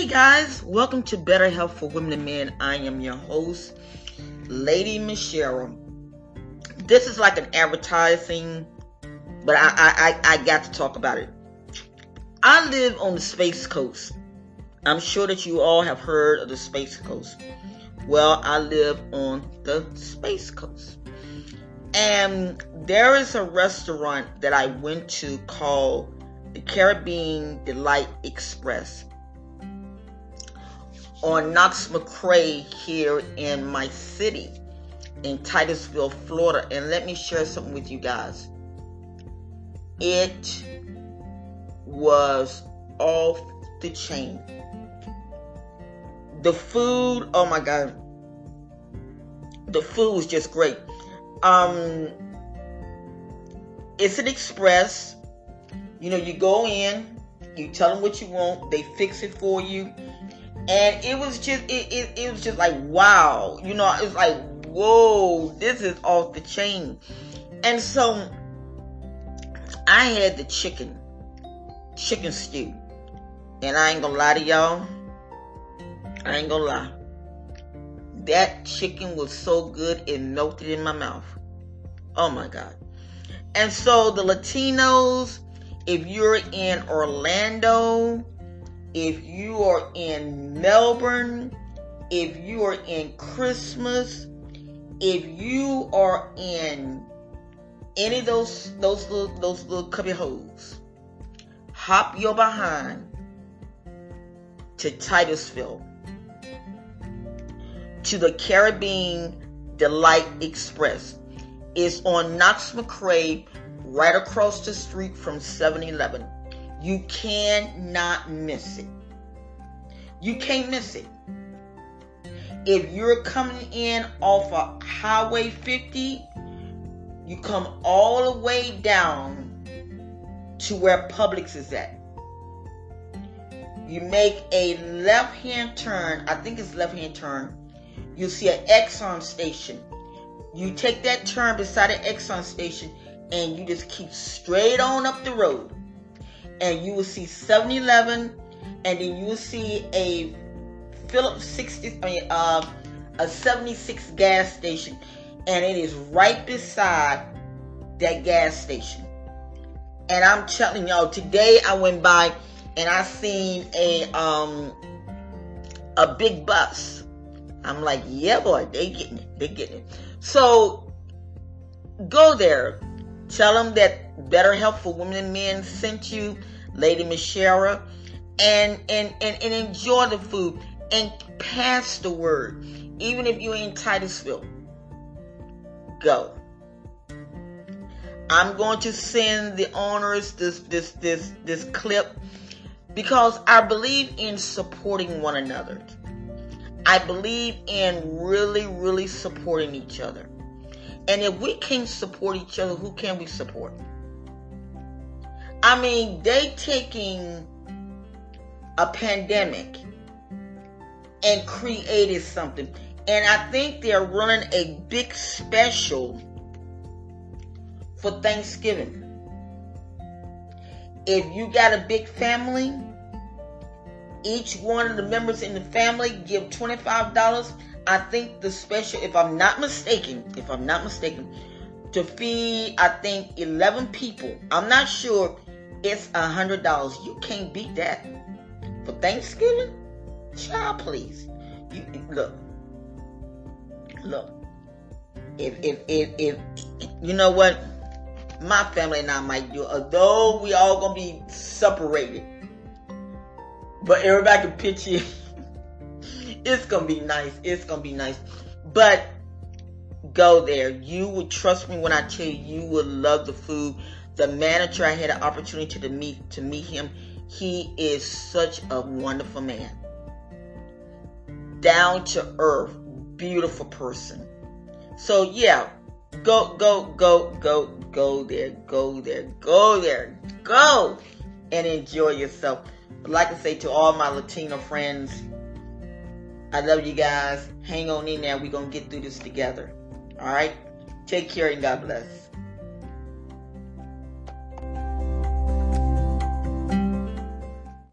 Hey guys, welcome to Better Health for Women and Men. I am your host, Lady Michelle. This is like an advertising, but I, I, I, I got to talk about it. I live on the Space Coast. I'm sure that you all have heard of the Space Coast. Well, I live on the Space Coast. And there is a restaurant that I went to called the Caribbean Delight Express on Knox McRae here in my city in Titusville, Florida. And let me share something with you guys. It was off the chain. The food, oh my God. The food was just great. Um, it's an express. You know, you go in, you tell them what you want, they fix it for you. And it was just, it, it, it was just like, wow. You know, it's like, whoa, this is off the chain. And so I had the chicken, chicken stew. And I ain't gonna lie to y'all. I ain't gonna lie. That chicken was so good it melted in my mouth. Oh my God. And so the Latinos, if you're in Orlando, if you are in Melbourne, if you are in Christmas, if you are in any of those those little those little cubby holes, hop your behind to Titusville to the Caribbean Delight Express. It's on Knox McRae, right across the street from 7 Eleven. You cannot miss it. You can't miss it. If you're coming in off of Highway 50, you come all the way down to where Publix is at. You make a left hand turn, I think it's left hand turn. You'll see an Exxon station. You take that turn beside an Exxon station and you just keep straight on up the road and you will see 7-Eleven, and then you will see a Phillips 60, I mean, uh, a 76 gas station, and it is right beside that gas station. And I'm telling y'all, today I went by and I seen a um a big bus. I'm like, yeah, boy, they getting it, they getting it. So go there, tell them that Better Health for Women and Men sent you Lady Michelle, and, and, and, and enjoy the food and pass the word. Even if you're in Titusville, go. I'm going to send the owners this this this this clip because I believe in supporting one another. I believe in really, really supporting each other. And if we can't support each other, who can we support? I mean, they taking a pandemic and created something. And I think they're running a big special for Thanksgiving. If you got a big family, each one of the members in the family give $25. I think the special, if I'm not mistaken, if I'm not mistaken, to feed, I think, 11 people. I'm not sure it's a hundred dollars. You can't beat that for Thanksgiving, child. Please, you look, look. If if if if you know what, my family and I might do. Although we all gonna be separated, but everybody can pitch in. It's gonna be nice. It's gonna be nice, but go there. You would trust me when I tell you you will love the food the manager I had an opportunity to meet to meet him. He is such a wonderful man. Down to earth, beautiful person. So yeah, go go go go go there, go there, go there, go and enjoy yourself. But like I say to all my Latino friends, I love you guys. Hang on in there. We're gonna get through this together. All right. Take care and God bless.